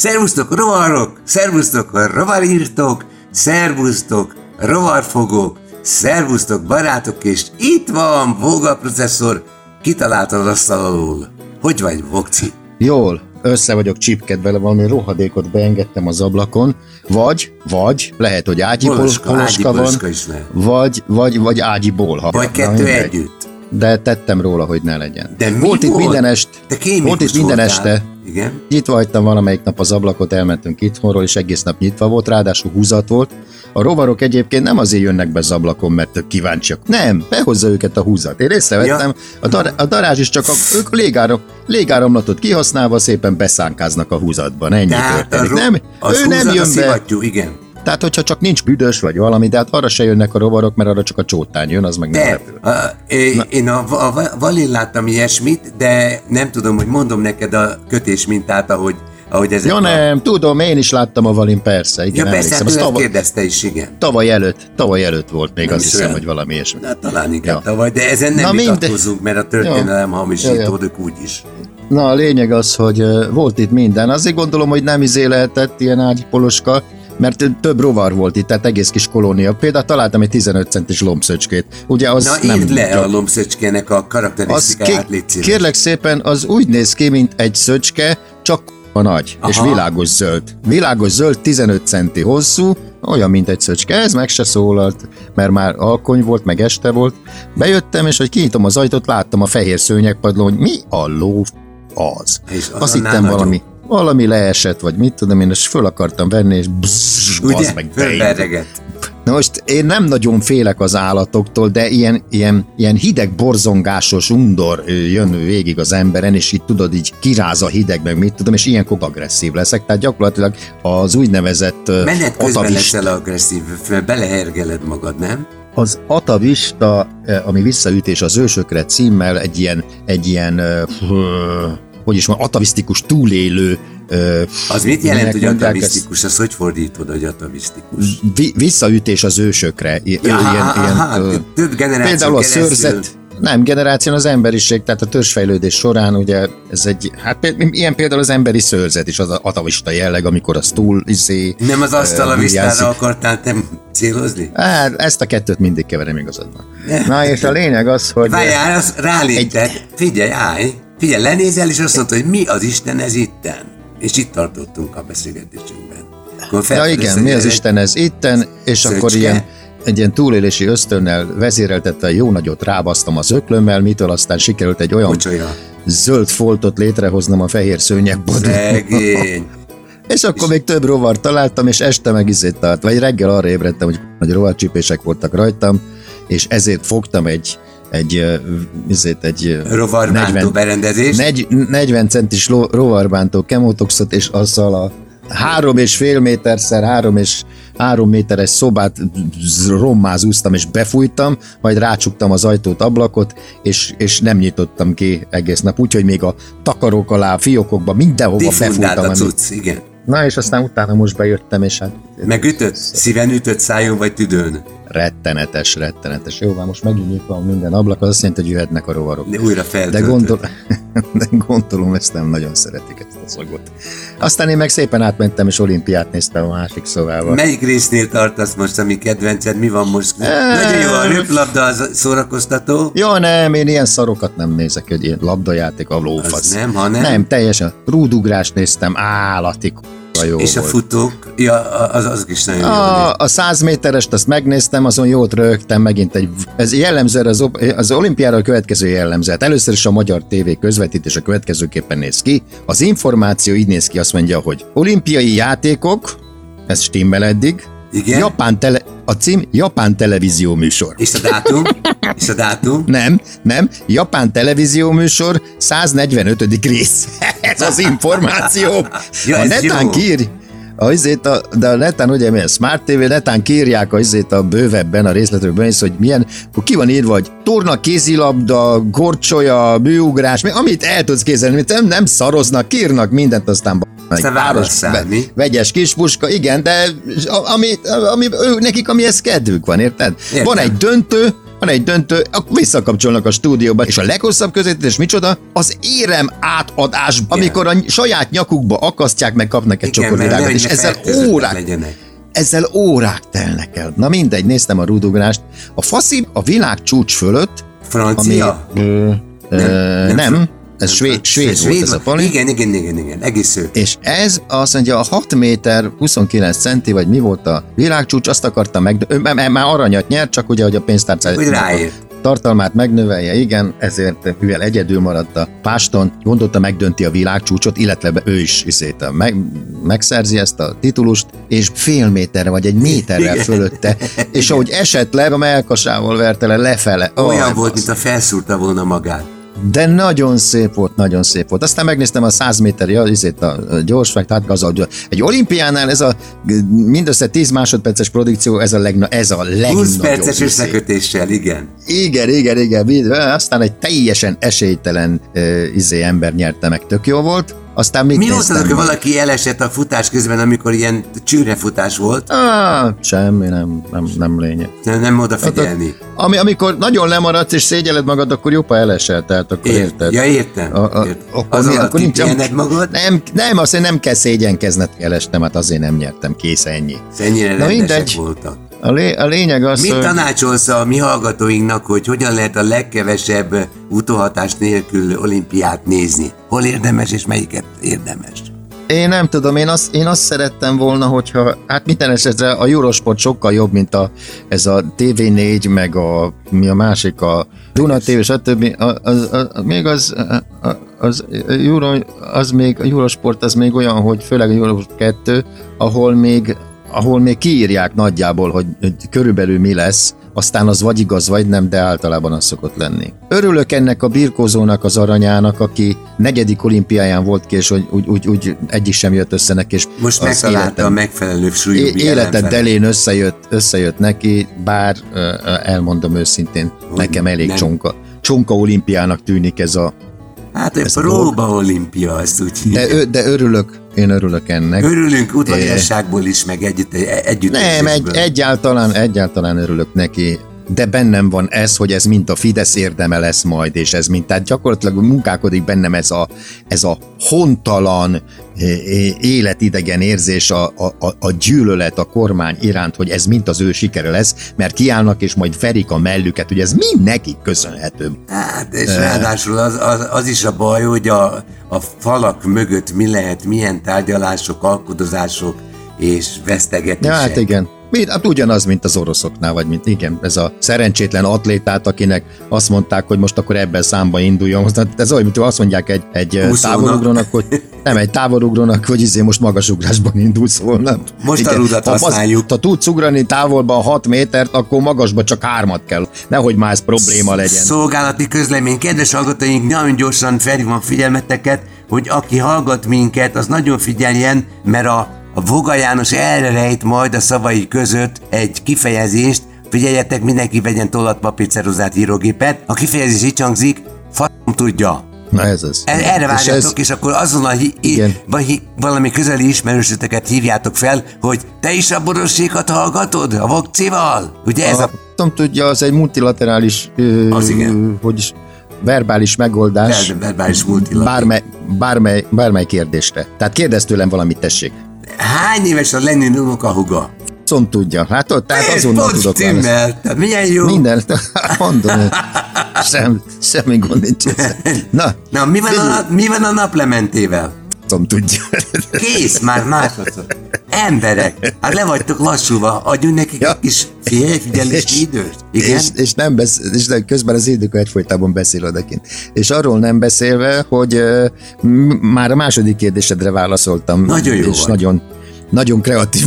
Szervusztok rovarok, szervusztok rovarírtók, szervusztok rovarfogók, szervusztok barátok, és itt van Voga processzor, kitaláltad az asztal alól. Hogy vagy, Vokci? Jól, össze vagyok csipkedve, valami rohadékot beengedtem az ablakon, vagy, vagy, lehet, hogy ágyi Poloska, pol- ágyi van, is lehet. vagy, vagy, vagy ágyi bolha. Vagy Na, kettő mindegy. együtt. De tettem róla, hogy ne legyen. De mi volt itt volt? minden est, Te volt itt minden voltál. este, Igen? Nyitva hagytam valamelyik nap az ablakot, elmentünk itthonról, és egész nap nyitva volt, ráadásul húzat volt. A rovarok egyébként nem azért jönnek be az ablakon, mert kíváncsiak. Nem, behozza őket a húzat. Én észrevettem, a, dar- a darázs is csak a, ők légáram, légáramlatot kihasználva szépen beszánkáznak a húzatban. Ennyi Tehát a, történik. ro- Nem, ő nem a jön be. szivattyú, igen. Tehát, hogyha csak nincs büdös vagy valami, de hát arra se jönnek a rovarok, mert arra csak a csótány jön, az meg nem De repül. a, én, én a, a, Valin láttam ilyesmit, de nem tudom, hogy mondom neked a kötés mintát, ahogy, ahogy ezek Ja a... nem, tudom, én is láttam a Valin, persze. Igen, Ja, persze, hát tavaly, kérdezte is, igen. tavaly előtt, tavaly előtt volt még, Nem azt is hiszem, olyan. hogy valami ilyesmi. Na, talán inkább Ja. tavaly, de ezen nem Na, vitatkozunk, mert a történelem hamisítódok úgyis. Na, a lényeg az, hogy volt itt minden. Azért gondolom, hogy nem izé lehetett ilyen ágypoloska, mert több rovar volt itt, tehát egész kis kolónia. Például találtam egy 15 centis lombszöcskét. Ugye az Na, nem írd le csak- a lombszöcskének a karakterisztikáját, szíves. kérlek szépen, az úgy néz ki, mint egy szöcske, csak a nagy, Aha. és világos zöld. Világos zöld, 15 centi hosszú, olyan, mint egy szöcske. Ez meg se szólalt, mert már alkony volt, meg este volt. Bejöttem, és hogy kinyitom az ajtót, láttam a fehér szőnyegpadlón, hogy mi a ló az. És az Azt hittem valami, valami leesett, vagy mit tudom én, és föl akartam venni, és bzzz, Ugye? meg. Fölberregett. Na most én nem nagyon félek az állatoktól, de ilyen, ilyen, ilyen hideg borzongásos undor jön végig az emberen, és így tudod, így kiráz a hideg, meg mit tudom, és ilyenkor agresszív leszek. Tehát gyakorlatilag az úgynevezett Menet közben atavist, leszel agresszív, belehergeled magad, nem? az atavista, ami visszaütés az ősökre címmel, egy ilyen, egy ilyen hogy is van, atavisztikus túlélő ö, Az mit jelent, hogy atavisztikus? Az hogy fordítod, hogy atavisztikus? vi, visszaütés az ősökre. I- Ja, ilyen, aha, ilyen, ö, több generáció Például a szőrzet, nem, generáció az emberiség, tehát a törzsfejlődés során ugye ez egy, hát ilyen például az emberi szőrzet is az atavista jelleg, amikor az túl izé, Nem az asztal a ö, visztára vigyázik. akartál te célozni? Hát, ezt a kettőt mindig keverem igazad van. Na és a lényeg az, hogy... Várjál, az rálépted. Figyelj, állj. Figyelj, lenézel, és azt mondta, hogy mi az Isten ez itten. És itt tartottunk a beszélgetésünkben. Akkor Ja igen, mi az Isten ez itten, és Szöcske. akkor ilyen egy ilyen túlélési ösztönnel vezéreltetve jó nagyot rábasztam az öklömmel, mitől aztán sikerült egy olyan Bocsolya. zöld foltot létrehoznom a fehér. Szegény. És akkor még több rovar találtam, és este meg izét tart, vagy reggel arra ébredtem, hogy nagy rovarcsípések voltak rajtam, és ezért fogtam egy, egy, izét, egy Rovarbántó berendezés. negy, 40 centis lo, rovarbántó kemotoxot, és azzal a három és fél méterszer három és három méteres szobát z- rommá zúztam, és befújtam, majd rácsuktam az ajtót, ablakot, és, és nem nyitottam ki egész nap, úgyhogy még a takarók alá, fiókokba, mindenhova befújtam. a cucc, igen. Na és aztán utána most bejöttem, és hát Megütött? Szíven ütött szájon vagy tüdőn? Rettenetes, rettenetes. Jó, már most megint nyitva van minden ablak, az azt jelenti, hogy jöhetnek a rovarok. De újra De, feltöltött. gondol, de gondolom, ezt nem nagyon szeretik ezt a szagot. Aztán én meg szépen átmentem, és olimpiát néztem a másik szobával. Melyik résznél tartasz most, ami kedvenced? Mi van most? Nagyon jó, a röplabda az szórakoztató. Jó, nem, én ilyen szarokat nem nézek, hogy ilyen labdajáték, a lófasz. Az nem, hanem? Nem, teljesen. Rúdugrást néztem, állati k***a jó És a volt. futók, ja, az, azok is nagyon jó. A, a 100 méterest azt megnéztem, azon jót rögtem megint egy, ez jellemző az, az olimpiára a következő jellemző. Hát először is a magyar TV közvetítés a következőképpen néz ki. Az információ így néz ki, azt mondja, hogy olimpiai játékok, ez stimmel eddig, Igen? Japán tele, a cím Japán televízió műsor. És a dátum? És a dátum? Nem, nem, Japán televízió műsor 145. rész. ez az információ. Ja, a netán jó. kír, a, izét a, de a netán ugye milyen Smart TV, netán kírják a, izét a bővebben, a részletekben is, hogy milyen, akkor ki van írva, hogy torna, kézilabda, gorcsolya, bűugrás, mi- amit el tudsz kézelni, nem, nem szaroznak, kírnak mindent, aztán Aztán válasszál, mi? vegyes kispuska, igen, de ami, ami, ő, nekik amihez kedvük van, érted? Értem. Van egy döntő, van egy döntő, akkor visszakapcsolnak a stúdióba, és a leghosszabb közvetítés micsoda? Az érem átadás, Igen. amikor a saját nyakukba akasztják, meg kapnak egy csokorvirágot, és ezzel órák, legyenek. ezzel órák telnek el. Na mindegy, néztem a rúdugrást. A faszi a világ csúcs fölött, Francia? Ami, ö, nem, ö, nem, nem ez svéd, svéd, svéd volt ez a pali. Igen, igen, igen, igen, egész sző. És ez azt mondja, a 6 méter 29 centi, vagy mi volt a világcsúcs, azt akarta meg, ő már aranyat nyert, csak ugye, hogy a. Hogy ráért tartalmát megnövelje, igen, ezért mivel egyedül maradt a páston, gondolta megdönti a világcsúcsot, illetve ő is iszét, meg, megszerzi ezt a titulust, és fél méterre vagy egy méterrel fölötte, és ahogy esett le, a melkasával verte le lefele. Olyan oh, volt, mint a felszúrta volna magát. De nagyon szép volt, nagyon szép volt. Aztán megnéztem a 100 méteri, azért a gyorsság, tehát az a, egy olimpiánál ez a mindössze 10 másodperces produkció, ez a, legna, ez a legnagyobb. 20 perces összekötéssel, igen. Igen, igen, igen. Aztán egy teljesen esélytelen uh, izé ember nyerte meg, tök jó volt. Aztán még Mi volt az, hogy valaki elesett a futás közben, amikor ilyen csűrefutás volt? Ah, semmi, nem, nem, nem lényeg. Nem, nem odafigyelni. Hát, ami, amikor nagyon lemaradsz és szégyeled magad, akkor jobb, ha elesel, tehát akkor Ért, érted. Ja, értem. A, a, értem. Akkor, az mi, akkor nincs, magad? Nem, nem, azt nem kell szégyenkezned, elestem, hát azért nem nyertem, kész ennyi. Ennyire Na mindegy. voltak. A, lé, a lényeg az, Mit hogy... tanácsolsz a mi hallgatóinknak, hogy hogyan lehet a legkevesebb utóhatás nélkül olimpiát nézni? Hol érdemes és melyiket érdemes? Én nem tudom, én azt, én azt szerettem volna, hogyha, hát minden esetre a Eurosport sokkal jobb, mint a, ez a TV4, meg a, mi a másik, a Duna TV, stb. Az, az, az, még az, az, az, Euro, az még, a Eurosport az még olyan, hogy főleg a Eurosport 2, ahol még ahol még kiírják nagyjából, hogy, körülbelül mi lesz, aztán az vagy igaz, vagy nem, de általában az szokott lenni. Örülök ennek a birkózónak, az aranyának, aki negyedik olimpiáján volt ki, és hogy úgy, úgy, úgy egyik sem jött össze neki. És Most megtalálta a megfelelő súlyú Életed delén összejött, összejött neki, bár elmondom őszintén, hogy nekem elég nem. csonka. Csonka olimpiának tűnik ez a Hát egy próba olimpia, ezt úgy de, de örülök, én örülök ennek. Örülünk udvariasságból is, meg együtt, együtt Nem, egy, egyáltalán, egyáltalán örülök neki de bennem van ez, hogy ez mint a Fidesz érdeme lesz majd, és ez mint, tehát gyakorlatilag munkálkodik bennem ez a, ez a hontalan, életidegen érzés, a, a, a gyűlölet a kormány iránt, hogy ez mint az ő sikere lesz, mert kiállnak és majd verik a mellüket, hogy ez mind nekik köszönhető. Hát, és ráadásul az, az, az is a baj, hogy a, a falak mögött mi lehet, milyen tárgyalások, alkudozások és vesztegetések. Ja, hát igen. Hát ugyanaz, mint az oroszoknál, vagy mint igen, ez a szerencsétlen atlétát, akinek azt mondták, hogy most akkor ebben számba induljon. Tehát ez olyan, mint azt mondják egy, egy távolugrónak, hogy nem egy távolugrónak, hogy izé most magasugrásban indulsz volna. Most igen, a rudat ha, használjuk. Ha tudsz ugrani távolban 6 métert, akkor magasba csak hármat kell. Nehogy már ez probléma legyen. Szolgálati közlemény. Kedves hallgatóink, nagyon gyorsan felhívom figyelmeteket, hogy aki hallgat minket, az nagyon figyeljen, mert a a Voga János elrejt majd a szavai között egy kifejezést, figyeljetek, mindenki vegyen tollat, papír, ceruzát, írógépet. A kifejezés így hangzik, faszom tudja. Na ez az. E- erre várjátok, és, ez... és akkor azonnal hi- hi- hi- valami közeli ismerősöteket hívjátok fel, hogy te is a borossékat hallgatod a vokcival? Ugye ez a... a... Tudja, az egy multilaterális... Ö, az igen. Hogy is, verbális megoldás. Ver, verbális multilaterális. Bármely, bármely, bármely kérdésre. Tehát kérdezz tőlem valamit, tessék. Hány éves a Lenin unokahuga? Szont tudja. Hát ott, tehát azonnal tudok stimmel. Tehát milyen jó. Minden, mondom, sem, semmi gond nincs. Na, Na mi, van a, mi van a naplementével? Szont tudja. Kész, már másodszor. Emberek, hát le vagytok lassulva, adjunk nekik ja. egy kis figyelési időt. Igen? És, és, nem besz, és közben az idők egyfolytában beszél odakint. És arról nem beszélve, hogy uh, már a második kérdésedre válaszoltam. Nagyon jó És vagy. nagyon, nagyon kreatív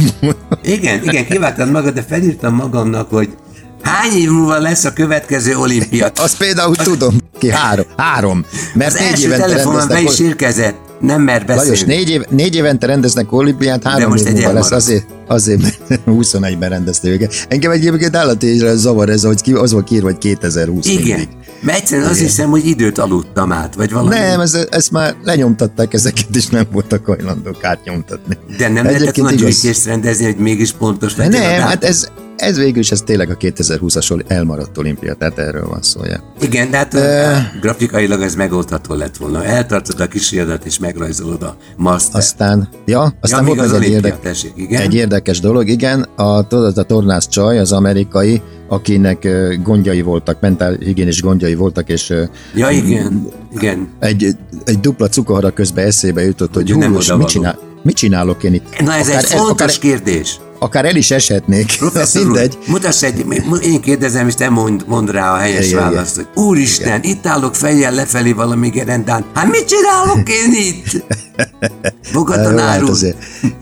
Igen, igen, kiváltam magad, de felírtam magamnak, hogy Hány év múlva lesz a következő olimpia? Azt például tudom. Ki három. Három. Mert az első telefonon be is érkezett nem mer beszélni. Lajos, négy, év, négy évente rendeznek olimpiát, három év múlva lesz, azért, azért 21-ben rendezte őket. Engem egyébként állati zavar ez, hogy ki, az volt kiírva, hogy 2020 Igen. Mindig. Mert egyszerűen azt hiszem, hogy időt aludtam át, vagy valami. Nem, ez, ezt már lenyomtatták ezeket, és nem voltak hajlandók átnyomtatni. De nem lehetett nagy igaz... rendezni, hogy mégis pontos legyen Nem, hát ez, ez végül is ez tényleg a 2020-as elmaradt olimpia, tehát erről van szó. Ja. Igen, de hát e... grafikailag ez megoldható lett volna. Eltartod a kisfiadat és megrajzolod a master. Aztán, ja, aztán ja, volt az egy, érdek, tessék, igen? egy érdekes dolog, igen, a, tudod, a tornász csaj, az amerikai, akinek gondjai voltak, mentálhigiénis gondjai voltak, és ja, igen, igen. Egy, egy dupla cukorra közben eszébe jutott, hogy, hogy hú, most mit, csinál, mit csinálok én itt? Na ez akár, egy fontos akár, kérdés akár el is eshetnék. Professzor mindegy. Úr, mutass egy, én kérdezem, és te mond, mond rá a helyes igen, választ, hogy úristen, igen. itt állok fejjel lefelé valami gerendán. Hát mit csinálok én itt? Bogatanár hát úr.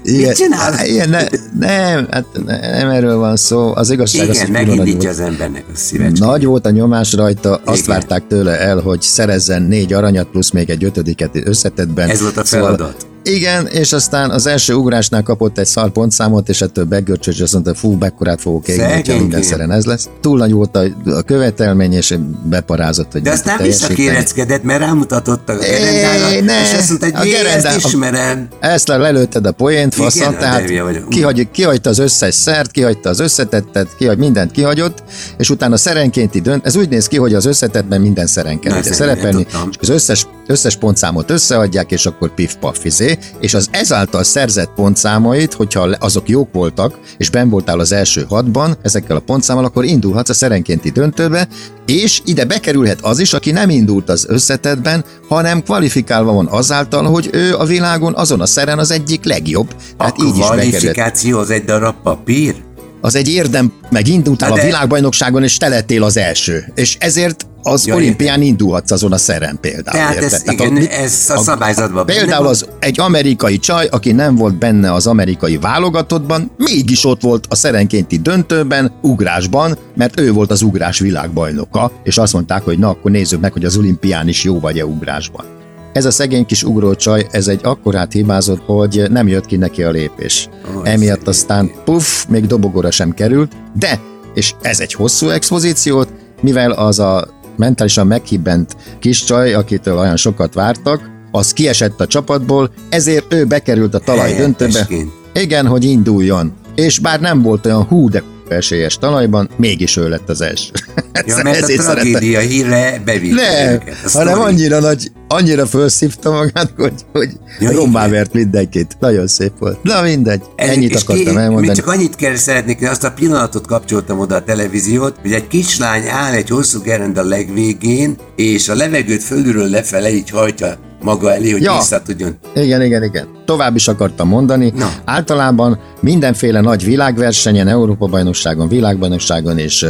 Mit csinálok? Hát, ilyen, ne, nem, hát nem erről van szó. Az igazság Igen, az, megindítja az embernek a szívet. Nagy volt a nyomás rajta, Igen. azt várták tőle el, hogy szerezzen négy aranyat plusz még egy ötödiket összetetben. Ez volt a szóval feladat. Szóval igen, és aztán az első ugrásnál kapott egy szar pontszámot, és ettől begörcsös, és azt mondta, fú, bekkorát fogok égni, ha minden szeren ez lesz. Túl nagy volt a, a követelmény, és beparázott, hogy De azt nem visszakéreckedett, mert rámutatott a gerendára, és azt mondta, hogy jé, ezt ismerem. Ezt lelőtted a poént, faszat, tehát kihagy, kihagyta az összes szert, kihagyta az összetettet, kihagy, mindent kihagyott, és utána szerenkénti dönt. Ez úgy néz ki, hogy az összetetben minden szeren kell szerepelni, és az összes, összes pontszámot összeadják, és akkor pif-paf, izé és az ezáltal szerzett pontszámait, hogyha azok jók voltak, és ben voltál az első hatban ezekkel a pontszámmal, akkor indulhatsz a szerenkénti döntőbe, és ide bekerülhet az is, aki nem indult az összetetben, hanem kvalifikálva van azáltal, hogy ő a világon azon a szeren az egyik legjobb. Tehát a így is kvalifikáció az egy darab papír? az egy érdem, meg indultál de... a világbajnokságon, és te lettél az első. És ezért az ja, olimpián indulhatsz azon a szeren például. Tehát ez, Tehát igen, a, ez a, a szabályzatban Például az egy amerikai csaj, aki nem volt benne az amerikai válogatottban, mégis ott volt a szerenkénti döntőben, ugrásban, mert ő volt az ugrás világbajnoka, és azt mondták, hogy na akkor nézzük meg, hogy az olimpián is jó vagy-e ugrásban. Ez a szegény kis ugrócsaj, ez egy akkorát hibázott, hogy nem jött ki neki a lépés. Oh, Emiatt aztán puff, még dobogóra sem került, de, és ez egy hosszú expozíciót, mivel az a mentálisan meghibbent kis csaj, akitől olyan sokat vártak, az kiesett a csapatból, ezért ő bekerült a talaj döntőbe. Igen, hogy induljon. És bár nem volt olyan hú, de esélyes talajban, mégis ő lett az első. Ja, mert a tragédia híre bevitte Nem, hanem annyira nagy, annyira felszívta magát, hogy, hogy ja, rommá vert mindenkit. Nagyon szép volt. Na mindegy, ennyit és akartam ki, elmondani. Még csak annyit kell szeretnék, hogy azt a pillanatot kapcsoltam oda a televíziót, hogy egy kislány áll egy hosszú gerenda legvégén, és a levegőt fölülről lefele így hajtja maga elé, hogy ja. vissza tudjon. Igen, igen, igen. Tovább is akartam mondani. Na. Általában mindenféle nagy világversenyen, Európa-bajnokságon, világbajnokságon és ö,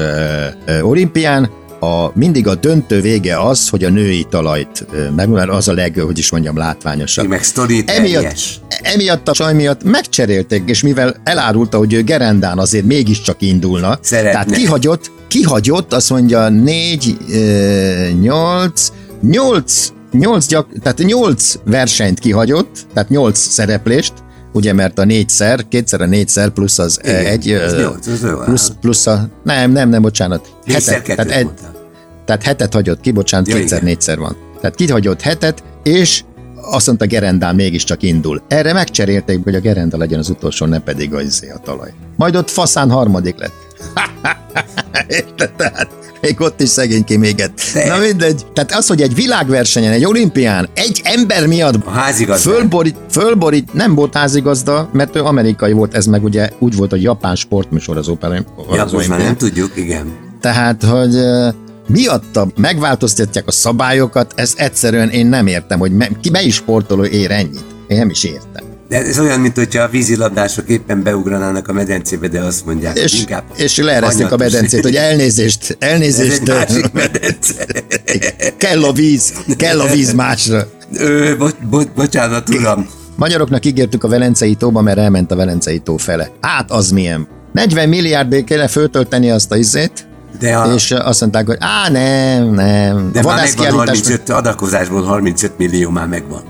ö, olimpián a, mindig a döntő vége az, hogy a női talajt meg, mert az a leg, hogy is mondjam, látványosabb. Meg emiatt, emiatt a csaj miatt megcserélték, és mivel elárulta, hogy ő Gerendán azért mégiscsak indulna, Szeretne. tehát kihagyott, kihagyott, azt mondja 4, 8, 8 8, gyak, tehát 8 versenyt kihagyott, tehát 8 szereplést, ugye mert a négyszer, kétszer a négyszer plusz az Igen, egy, ez nyolc, ez plusz, plusz a, nem, nem, nem, bocsánat, hetet, tehát, egy, tehát hetet hagyott ki, bocsánat, ja, kétszer, igen. négyszer van. Tehát kihagyott hetet, és azt mondta Gerendán mégiscsak indul. Erre megcserélték, hogy a Gerenda legyen az utolsó, ne pedig a, izé a talaj. Majd ott faszán harmadik lett. Tehát még ott is szegényké még Na mindegy. Tehát az, hogy egy világversenyen, egy olimpián, egy ember miatt a házigazda. fölborít, fölborít, nem volt házigazda, mert ő amerikai volt, ez meg ugye úgy volt, hogy japán sportműsor az opera. Ja, most már nem tudjuk, igen. Tehát, hogy miatta megváltoztatják a szabályokat, ez egyszerűen én nem értem, hogy me, ki mely sportoló ér ennyit. Én nem is értem. De ez olyan, mint hogyha a vízilabdások éppen beugranának a medencébe, de azt mondják, és, hogy inkább... És leeresztik a medencét, hogy elnézést, elnézést. Ez másik medence. kell a víz, kell a víz másra. Ö, bo, bo, bocsánat, uram. Magyaroknak ígértük a Velencei tóba, mert elment a Velencei tó fele. Hát az milyen. 40 milliárd kéne föltölteni azt a izét, de a... És azt mondták, hogy á, nem, nem. De a már megvan 35, adakozásból 35 millió már megvan.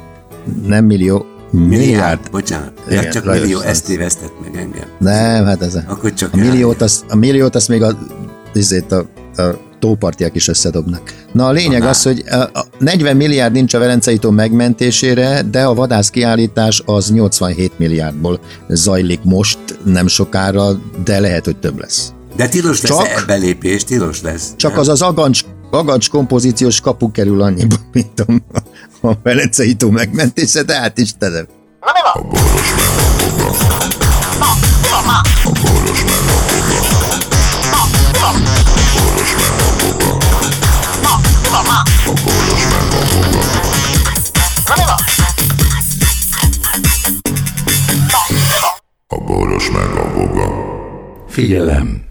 Nem millió, Milliárd, milliárd bocsánat. Igen, ja, csak millió, ezt tévesztett meg engem. Nem, hát ez a, Akkor csak a, milliót, az, a milliót azt még a, azért a, a tópartiak is összedobnak. Na a lényeg az, hogy a 40 milliárd nincs a Velencei tó megmentésére, de a vadász kiállítás az 87 milliárdból zajlik most, nem sokára, de lehet, hogy több lesz. De tilos lesz Csak- ebbe lépés, tilos lesz. Csak az az agancs, agancs kompozíciós kapu kerül annyiba, mint a, a Velencei tó megmentése, de hát Istenem. A boros meg a boga. Figyelem!